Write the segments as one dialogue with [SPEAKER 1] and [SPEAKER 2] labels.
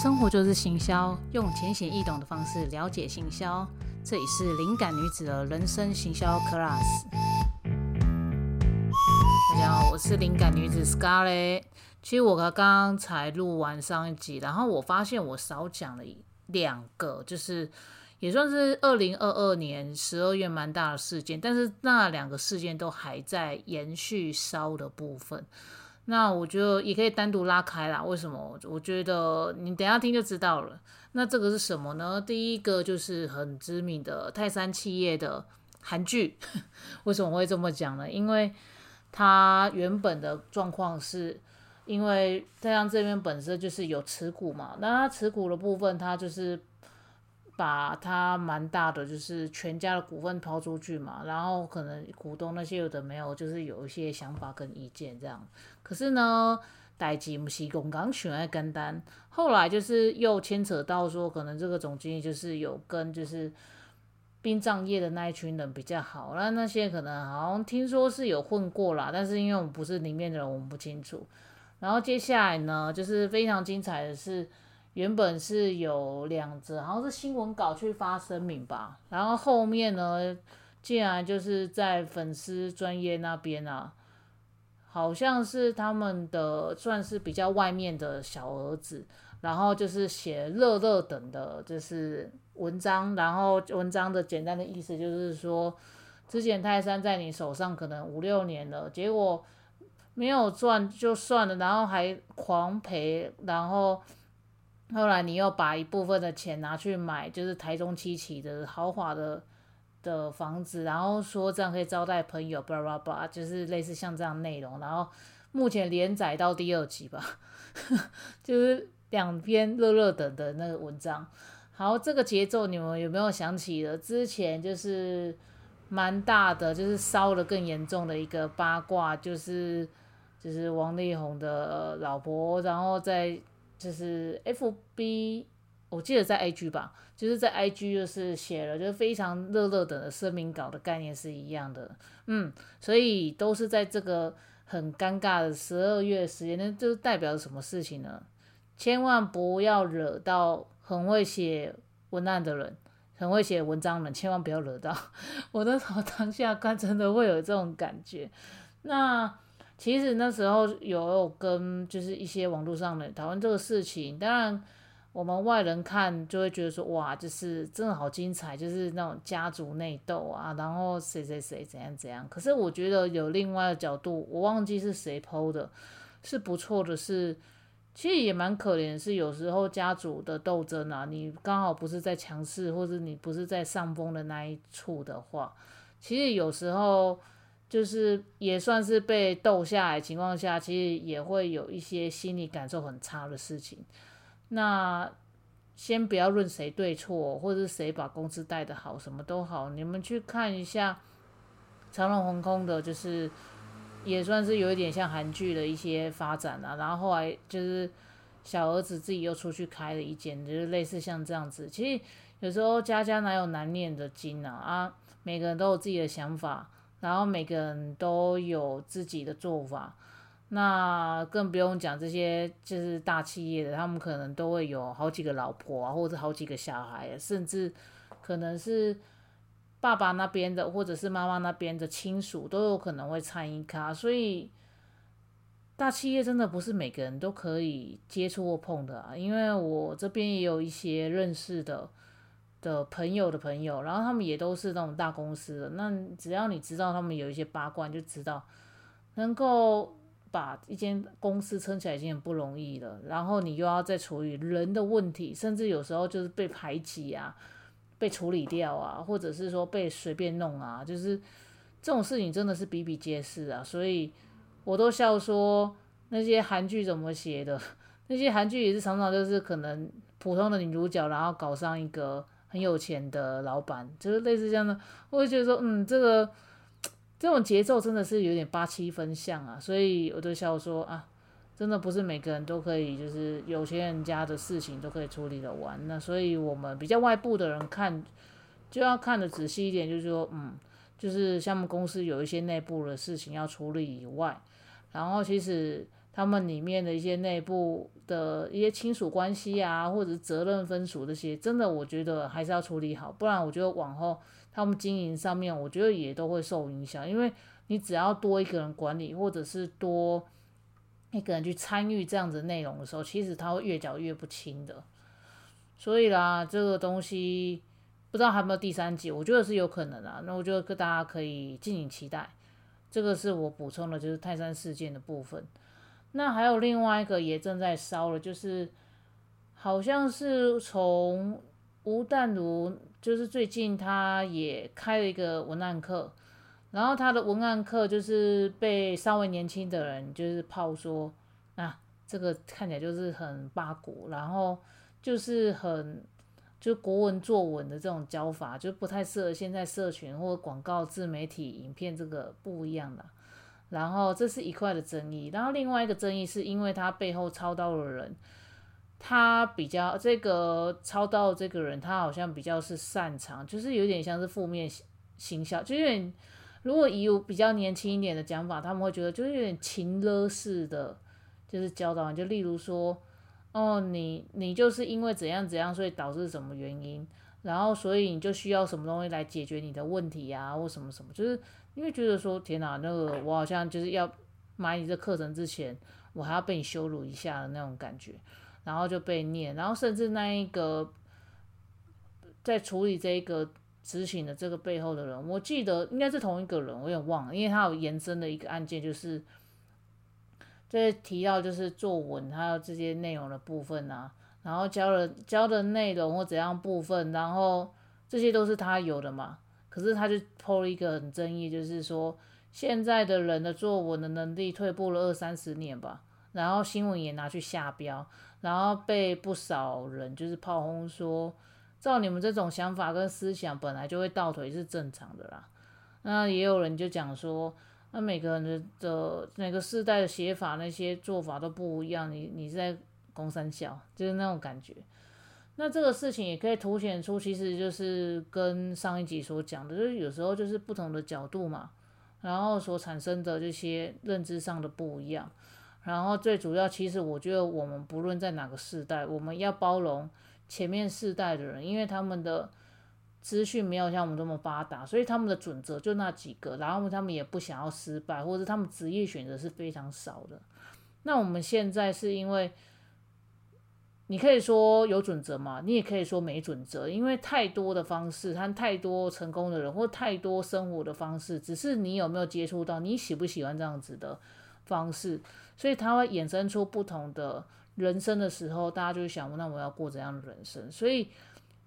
[SPEAKER 1] 生活就是行销，用浅显易懂的方式了解行销。这里是灵感女子的人生行销 class。大家好，我是灵感女子 Scarlett。其实我刚刚才录完上一集，然后我发现我少讲了两个，就是也算是二零二二年十二月蛮大的事件，但是那两个事件都还在延续烧的部分。那我觉得也可以单独拉开啦。为什么？我觉得你等下听就知道了。那这个是什么呢？第一个就是很知名的泰山企业的韩剧。为什么会这么讲呢？因为它原本的状况是，因为太阳这边本身就是有持股嘛，那它持股的部分，它就是把他蛮大的，就是全家的股份抛出去嘛，然后可能股东那些有的没有，就是有一些想法跟意见这样。可是呢，代志不是公刚选来跟单，后来就是又牵扯到说，可能这个总经理就是有跟就是殡葬业的那一群人比较好，那那些可能好像听说是有混过啦，但是因为我们不是里面的人，我们不清楚。然后接下来呢，就是非常精彩的是，原本是有两则好像是新闻稿去发声明吧，然后后面呢，竟然就是在粉丝专业那边啊。好像是他们的算是比较外面的小儿子，然后就是写乐乐等的，就是文章，然后文章的简单的意思就是说，之前泰山在你手上可能五六年了，结果没有赚就算了，然后还狂赔，然后后来你又把一部分的钱拿去买，就是台中七期的豪华的。的房子，然后说这样可以招待朋友，巴拉巴拉，就是类似像这样内容。然后目前连载到第二集吧，就是两篇热热的的那个文章。好，这个节奏你们有没有想起了之前就是蛮大的，就是烧的更严重的一个八卦，就是就是王力宏的老婆，然后在就是 FB。我记得在 IG 吧，就是在 IG 就是写了，就是非常热热的声明稿的概念是一样的，嗯，所以都是在这个很尴尬的十二月时间，那就代表着什么事情呢？千万不要惹到很会写文案的人，很会写文章的人，千万不要惹到。我那时候当下看真的会有这种感觉。那其实那时候有跟就是一些网络上的讨论这个事情，当然。我们外人看就会觉得说，哇，就是真的好精彩，就是那种家族内斗啊，然后谁谁谁怎样怎样。可是我觉得有另外的角度，我忘记是谁剖的，是不错的，是其实也蛮可怜，是有时候家族的斗争啊，你刚好不是在强势，或者你不是在上风的那一处的话，其实有时候就是也算是被斗下来情况下，其实也会有一些心理感受很差的事情。那先不要论谁对错，或者是谁把公司带的好，什么都好，你们去看一下长隆航空的，就是也算是有一点像韩剧的一些发展啊。然后后来就是小儿子自己又出去开了一间，就是类似像这样子。其实有时候家家哪有难念的经啊？啊，每个人都有自己的想法，然后每个人都有自己的做法。那更不用讲这些，就是大企业的，他们可能都会有好几个老婆啊，或者好几个小孩，甚至可能是爸爸那边的，或者是妈妈那边的亲属都有可能会参与卡。所以大企业真的不是每个人都可以接触或碰的啊。因为我这边也有一些认识的的朋友的朋友，然后他们也都是那种大公司的。那只要你知道他们有一些八卦，就知道能够。把一间公司撑起来已经很不容易了，然后你又要再处理人的问题，甚至有时候就是被排挤啊，被处理掉啊，或者是说被随便弄啊，就是这种事情真的是比比皆是啊。所以我都笑说那些韩剧怎么写的，那些韩剧也是常常就是可能普通的女主角，然后搞上一个很有钱的老板，就是类似这样的。我会觉得说，嗯，这个。这种节奏真的是有点八七分像啊，所以我就笑说啊，真的不是每个人都可以，就是有钱人家的事情都可以处理的完。那所以我们比较外部的人看，就要看的仔细一点，就是说，嗯，就是项目公司有一些内部的事情要处理以外，然后其实他们里面的一些内部的一些亲属关系啊，或者是责任分属这些，真的我觉得还是要处理好，不然我觉得往后他们经营上面，我觉得也都会受影响，因为你只要多一个人管理，或者是多一个人去参与这样子内容的时候，其实他会越搅越不清的。所以啦，这个东西不知道还有没有第三季，我觉得是有可能啊。那我觉得大家可以敬请期待。这个是我补充的，就是泰山事件的部分。那还有另外一个也正在烧了，就是好像是从吴淡如，就是最近他也开了一个文案课，然后他的文案课就是被稍微年轻的人就是泡说，啊这个看起来就是很八股，然后。就是很就国文作文的这种教法，就不太适合现在社群或广告自媒体影片这个不一样的。然后这是一块的争议，然后另外一个争议是因为他背后操刀的人，他比较这个操刀这个人，他好像比较是擅长，就是有点像是负面形象，就有点如果以比较年轻一点的讲法，他们会觉得就是有点情勒式的，就是教导，就例如说。哦，你你就是因为怎样怎样，所以导致什么原因，然后所以你就需要什么东西来解决你的问题啊，或什么什么，就是因为觉得说天哪，那个我好像就是要买你这课程之前，我还要被你羞辱一下的那种感觉，然后就被念，然后甚至那一个在处理这一个执行的这个背后的人，我记得应该是同一个人，我有忘了，因为他有延伸的一个案件就是。这提到就是作文还有这些内容的部分啊，然后教了教的内容或怎样部分，然后这些都是他有的嘛。可是他就抛了一个很争议，就是说现在的人的作文的能力退步了二三十年吧。然后新闻也拿去下标，然后被不少人就是炮轰说，照你们这种想法跟思想，本来就会倒退是正常的啦。那也有人就讲说。那每个人的的每个世代的写法那些做法都不一样，你你在攻三笑就是那种感觉。那这个事情也可以凸显出，其实就是跟上一集所讲的，就是有时候就是不同的角度嘛，然后所产生的这些认知上的不一样。然后最主要，其实我觉得我们不论在哪个世代，我们要包容前面世代的人，因为他们的。资讯没有像我们这么发达，所以他们的准则就那几个，然后他们也不想要失败，或者他们职业选择是非常少的。那我们现在是因为，你可以说有准则嘛，你也可以说没准则，因为太多的方式，和太多成功的人，或太多生活的方式，只是你有没有接触到，你喜不喜欢这样子的方式，所以它会衍生出不同的人生的时候，大家就会想，那我要过怎样的人生？所以。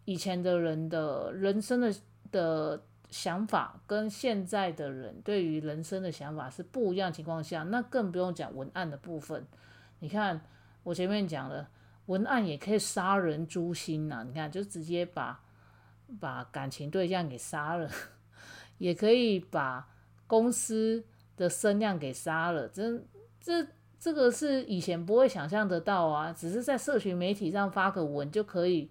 [SPEAKER 1] 以前的人的人生的的想法跟现在的人对于人生的想法是不一样情况下，那更不用讲文案的部分。你看我前面讲的，文案也可以杀人诛心呐。你看，就直接把把感情对象给杀了，也可以把公司的声量给杀了。这这这个是以前不会想象得到啊，只是在社群媒体上发个文就可以。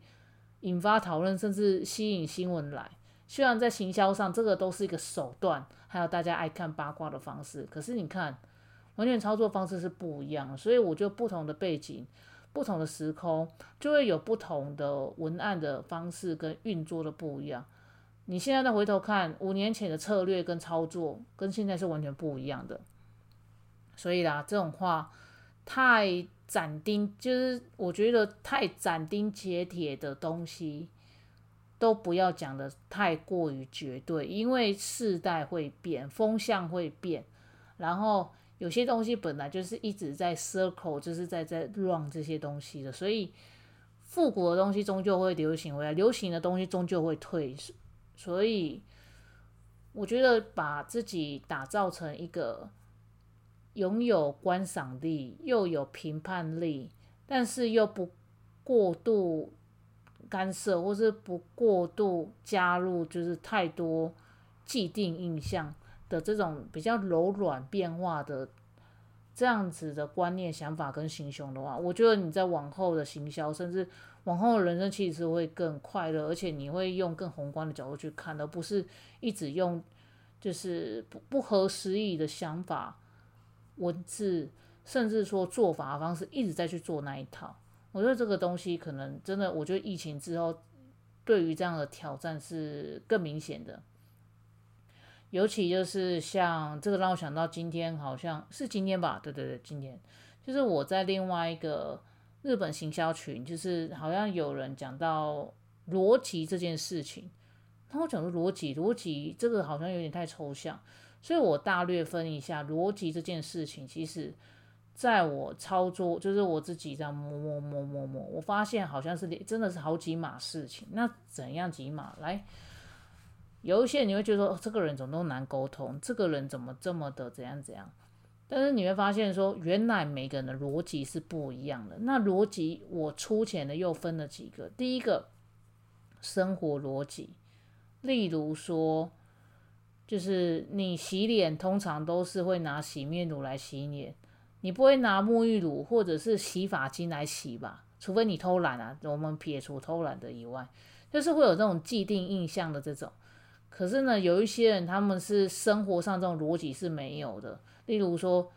[SPEAKER 1] 引发讨论，甚至吸引新闻来。虽然在行销上，这个都是一个手段，还有大家爱看八卦的方式。可是你看，完全操作方式是不一样。所以我觉得不同的背景、不同的时空，就会有不同的文案的方式跟运作的不一样。你现在再回头看，五年前的策略跟操作，跟现在是完全不一样的。所以啦，这种话太。斩钉就是我觉得太斩钉截铁的东西，都不要讲的太过于绝对，因为世代会变，风向会变，然后有些东西本来就是一直在 circle，就是在在 run 这些东西的，所以复古的东西终究会流行回来，流行的东西终究会退，所以我觉得把自己打造成一个。拥有观赏力，又有评判力，但是又不过度干涉，或是不过度加入，就是太多既定印象的这种比较柔软变化的这样子的观念、想法跟行凶的话，我觉得你在往后的行销，甚至往后的人生，其实会更快乐，而且你会用更宏观的角度去看，而不是一直用就是不不合时宜的想法。文字甚至说做法的方式一直在去做那一套。我觉得这个东西可能真的，我觉得疫情之后对于这样的挑战是更明显的。尤其就是像这个让我想到今天好像是今天吧，对对对，今天。就是我在另外一个日本行销群，就是好像有人讲到逻辑这件事情，那我讲的逻辑，逻辑这个好像有点太抽象，所以我大略分一下逻辑这件事情，其实在我操作，就是我自己这样摸摸摸摸摸，我发现好像是真的是好几码事情，那怎样几码？来？有一些你会觉得说，这个人怎么都难沟通，这个人怎么这么的怎样怎样？但是你会发现说，原来每个人的逻辑是不一样的。那逻辑我粗浅的又分了几个。第一个，生活逻辑，例如说，就是你洗脸通常都是会拿洗面乳来洗脸，你不会拿沐浴乳或者是洗发精来洗吧？除非你偷懒啊，我们撇除偷懒的以外，就是会有这种既定印象的这种。可是呢，有一些人他们是生活上这种逻辑是没有的。例如说，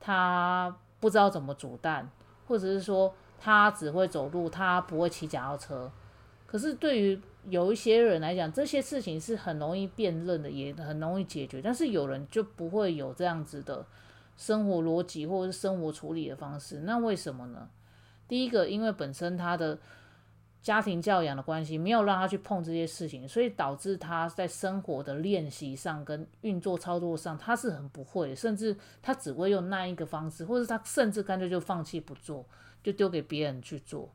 [SPEAKER 1] 他不知道怎么煮蛋，或者是说他只会走路，他不会骑脚踏车。可是对于有一些人来讲，这些事情是很容易辨认的，也很容易解决。但是有人就不会有这样子的生活逻辑或者是生活处理的方式。那为什么呢？第一个，因为本身他的。家庭教养的关系没有让他去碰这些事情，所以导致他在生活的练习上跟运作操作上他是很不会，甚至他只会用那一个方式，或者他甚至干脆就放弃不做，就丢给别人去做，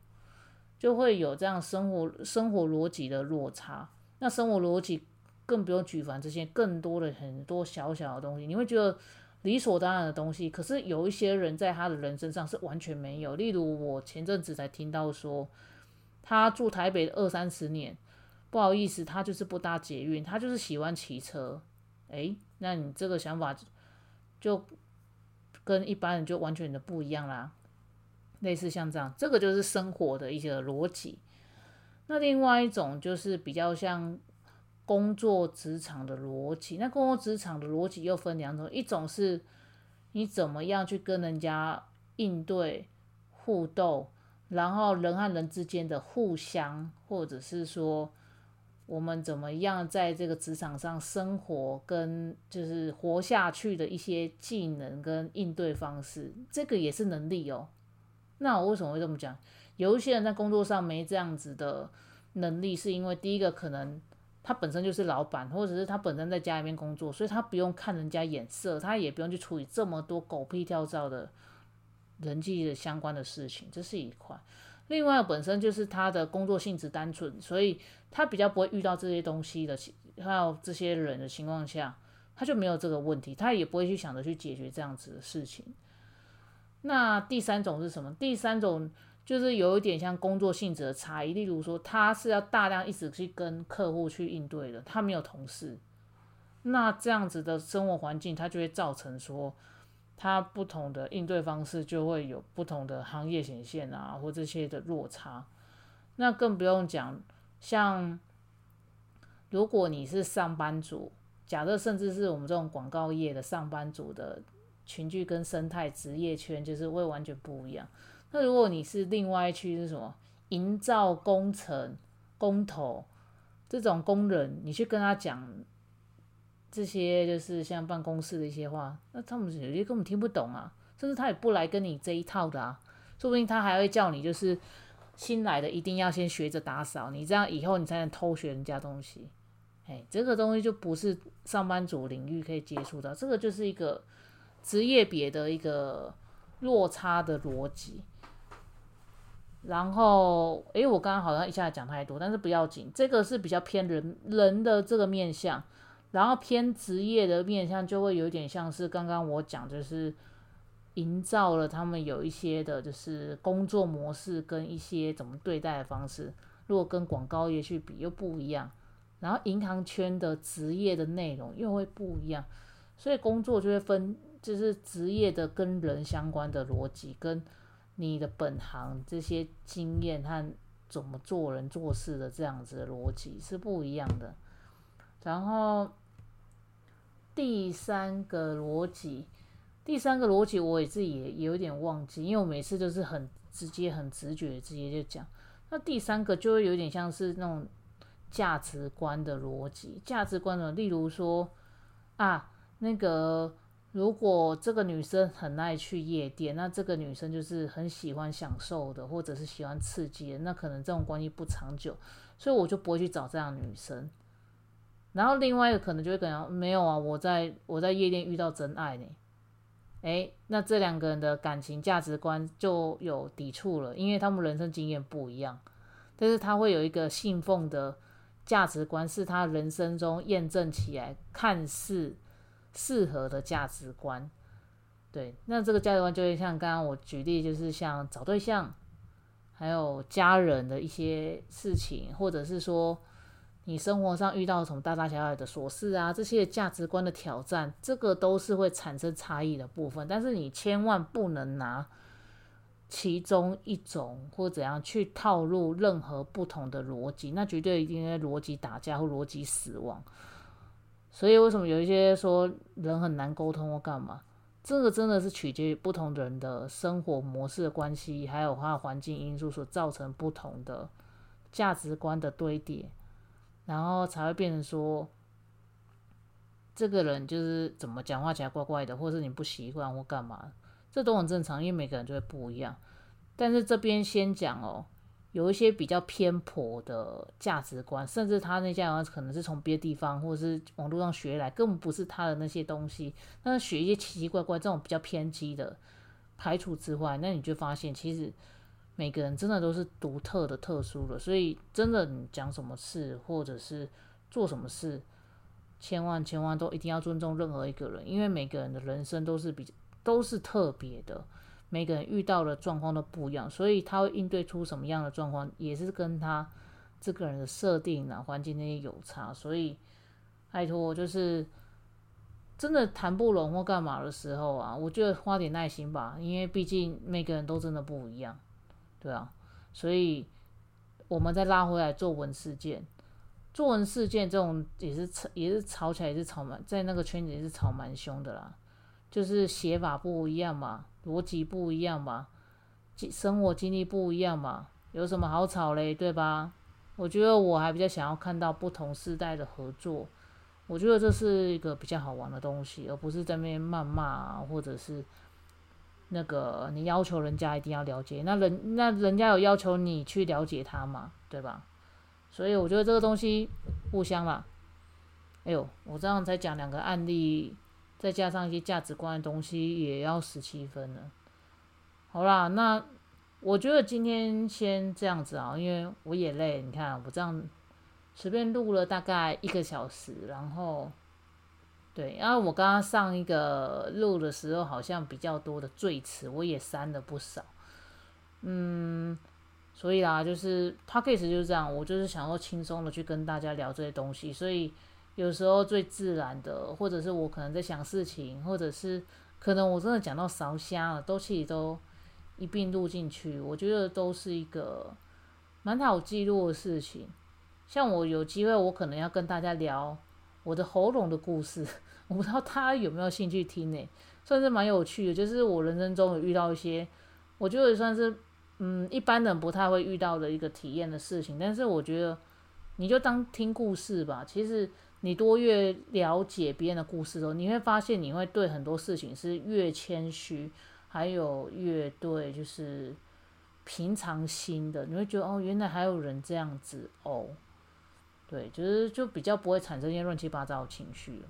[SPEAKER 1] 就会有这样生活生活逻辑的落差。那生活逻辑更不用举凡这些更多的很多小小的东西，你会觉得理所当然的东西，可是有一些人在他的人生上是完全没有。例如我前阵子才听到说。他住台北二三十年，不好意思，他就是不搭捷运，他就是喜欢骑车。诶，那你这个想法就跟一般人就完全的不一样啦。类似像这样，这个就是生活的一些逻辑。那另外一种就是比较像工作职场的逻辑。那工作职场的逻辑又分两种，一种是你怎么样去跟人家应对互动。然后人和人之间的互相，或者是说我们怎么样在这个职场上生活，跟就是活下去的一些技能跟应对方式，这个也是能力哦。那我为什么会这么讲？有一些人在工作上没这样子的能力，是因为第一个可能他本身就是老板，或者是他本身在家里面工作，所以他不用看人家眼色，他也不用去处理这么多狗屁跳蚤的。人际的相关的事情，这是一块。另外，本身就是他的工作性质单纯，所以他比较不会遇到这些东西的，还有这些人的情况下，他就没有这个问题，他也不会去想着去解决这样子的事情。那第三种是什么？第三种就是有一点像工作性质的差异，例如说他是要大量一直去跟客户去应对的，他没有同事，那这样子的生活环境，他就会造成说。它不同的应对方式就会有不同的行业显现啊，或这些的落差。那更不用讲，像如果你是上班族，假设甚至是我们这种广告业的上班族的群聚跟生态职业圈，就是会完全不一样。那如果你是另外一区是什么营造工程工头这种工人，你去跟他讲。这些就是像办公室的一些话，那他们有些根本听不懂啊，甚至他也不来跟你这一套的啊，说不定他还会叫你就是新来的一定要先学着打扫，你这样以后你才能偷学人家东西，哎，这个东西就不是上班族领域可以接触的，这个就是一个职业别的一个落差的逻辑。然后，诶，我刚刚好像一下讲太多，但是不要紧，这个是比较偏人人的这个面相。然后偏职业的面向就会有点像是刚刚我讲，就是营造了他们有一些的，就是工作模式跟一些怎么对待的方式，如果跟广告业去比又不一样。然后银行圈的职业的内容又会不一样，所以工作就会分，就是职业的跟人相关的逻辑，跟你的本行这些经验和怎么做人做事的这样子的逻辑是不一样的。然后。第三个逻辑，第三个逻辑我也自己也有点忘记，因为我每次都是很直接、很直觉直接就讲。那第三个就会有点像是那种价值观的逻辑，价值观的，例如说啊，那个如果这个女生很爱去夜店，那这个女生就是很喜欢享受的，或者是喜欢刺激的，那可能这种关系不长久，所以我就不会去找这样女生。然后另外一个可能就会讲，没有啊，我在我在夜店遇到真爱呢。诶，那这两个人的感情价值观就有抵触了，因为他们人生经验不一样。但是他会有一个信奉的价值观，是他人生中验证起来看似适合的价值观。对，那这个价值观就会像刚刚我举例，就是像找对象，还有家人的一些事情，或者是说。你生活上遇到什么大大小小的琐事啊？这些价值观的挑战，这个都是会产生差异的部分。但是你千万不能拿其中一种或怎样去套入任何不同的逻辑，那绝对一定会逻辑打架或逻辑死亡。所以为什么有一些说人很难沟通或干嘛？这个真的是取决于不同人的生活模式的关系，还有它的环境因素所造成不同的价值观的堆叠。然后才会变成说，这个人就是怎么讲话起来怪怪的，或者是你不习惯或干嘛，这都很正常，因为每个人就会不一样。但是这边先讲哦，有一些比较偏颇的价值观，甚至他那价值观可能是从别的地方或者是网络上学来，根本不是他的那些东西。那学一些奇奇怪怪这种比较偏激的排除之外，那你就发现其实。每个人真的都是独特的、特殊的，所以真的你讲什么事或者是做什么事，千万千万都一定要尊重任何一个人，因为每个人的人生都是比都是特别的，每个人遇到的状况都不一样，所以他会应对出什么样的状况，也是跟他这个人的设定啊、环境那些有差。所以拜托，就是真的谈不拢或干嘛的时候啊，我觉得花点耐心吧，因为毕竟每个人都真的不一样。对啊，所以我们再拉回来作文事件，作文事件这种也是吵，也是吵起来，也是吵蛮，在那个圈子也是吵蛮凶的啦。就是写法不一样嘛，逻辑不一样嘛，生活经历不一样嘛，有什么好吵嘞？对吧？我觉得我还比较想要看到不同时代的合作，我觉得这是一个比较好玩的东西，而不是在那边谩骂啊，或者是。那个，你要求人家一定要了解，那人那人家有要求你去了解他嘛，对吧？所以我觉得这个东西互相啦。哎呦，我这样才讲两个案例，再加上一些价值观的东西，也要十七分了。好啦，那我觉得今天先这样子啊，因为我也累。你看我这样随便录了大概一个小时，然后。对，然后我刚刚上一个录的时候，好像比较多的赘词，我也删了不少。嗯，所以啦，就是 p o d c a s 就是这样，我就是想要轻松的去跟大家聊这些东西，所以有时候最自然的，或者是我可能在想事情，或者是可能我真的讲到烧瞎了，都其实都一并录进去，我觉得都是一个蛮好记录的事情。像我有机会，我可能要跟大家聊。我的喉咙的故事，我不知道他有没有兴趣听呢？算是蛮有趣的，就是我人生中有遇到一些，我觉得也算是嗯一般人不太会遇到的一个体验的事情。但是我觉得你就当听故事吧。其实你多越了解别人的故事的时候，你会发现你会对很多事情是越谦虚，还有越对就是平常心的。你会觉得哦，原来还有人这样子哦。对，就是就比较不会产生一些乱七八糟的情绪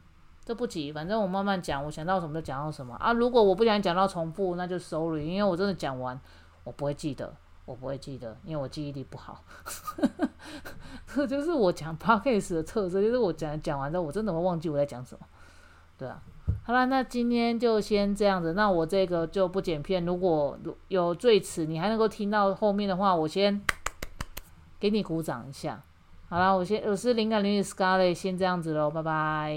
[SPEAKER 1] 这不急，反正我慢慢讲，我想到什么就讲到什么啊。如果我不想讲到重复，那就 sorry，因为我真的讲完，我不会记得，我不会记得，因为我记忆力不好。这就是我讲 podcast 的特色，就是我讲讲完之后，我真的会忘记我在讲什么。对啊，好了，那今天就先这样子，那我这个就不剪片。如果有最迟你还能够听到后面的话，我先给你鼓掌一下。好啦，我先我是灵感女子 Scarlett，先这样子喽，拜拜。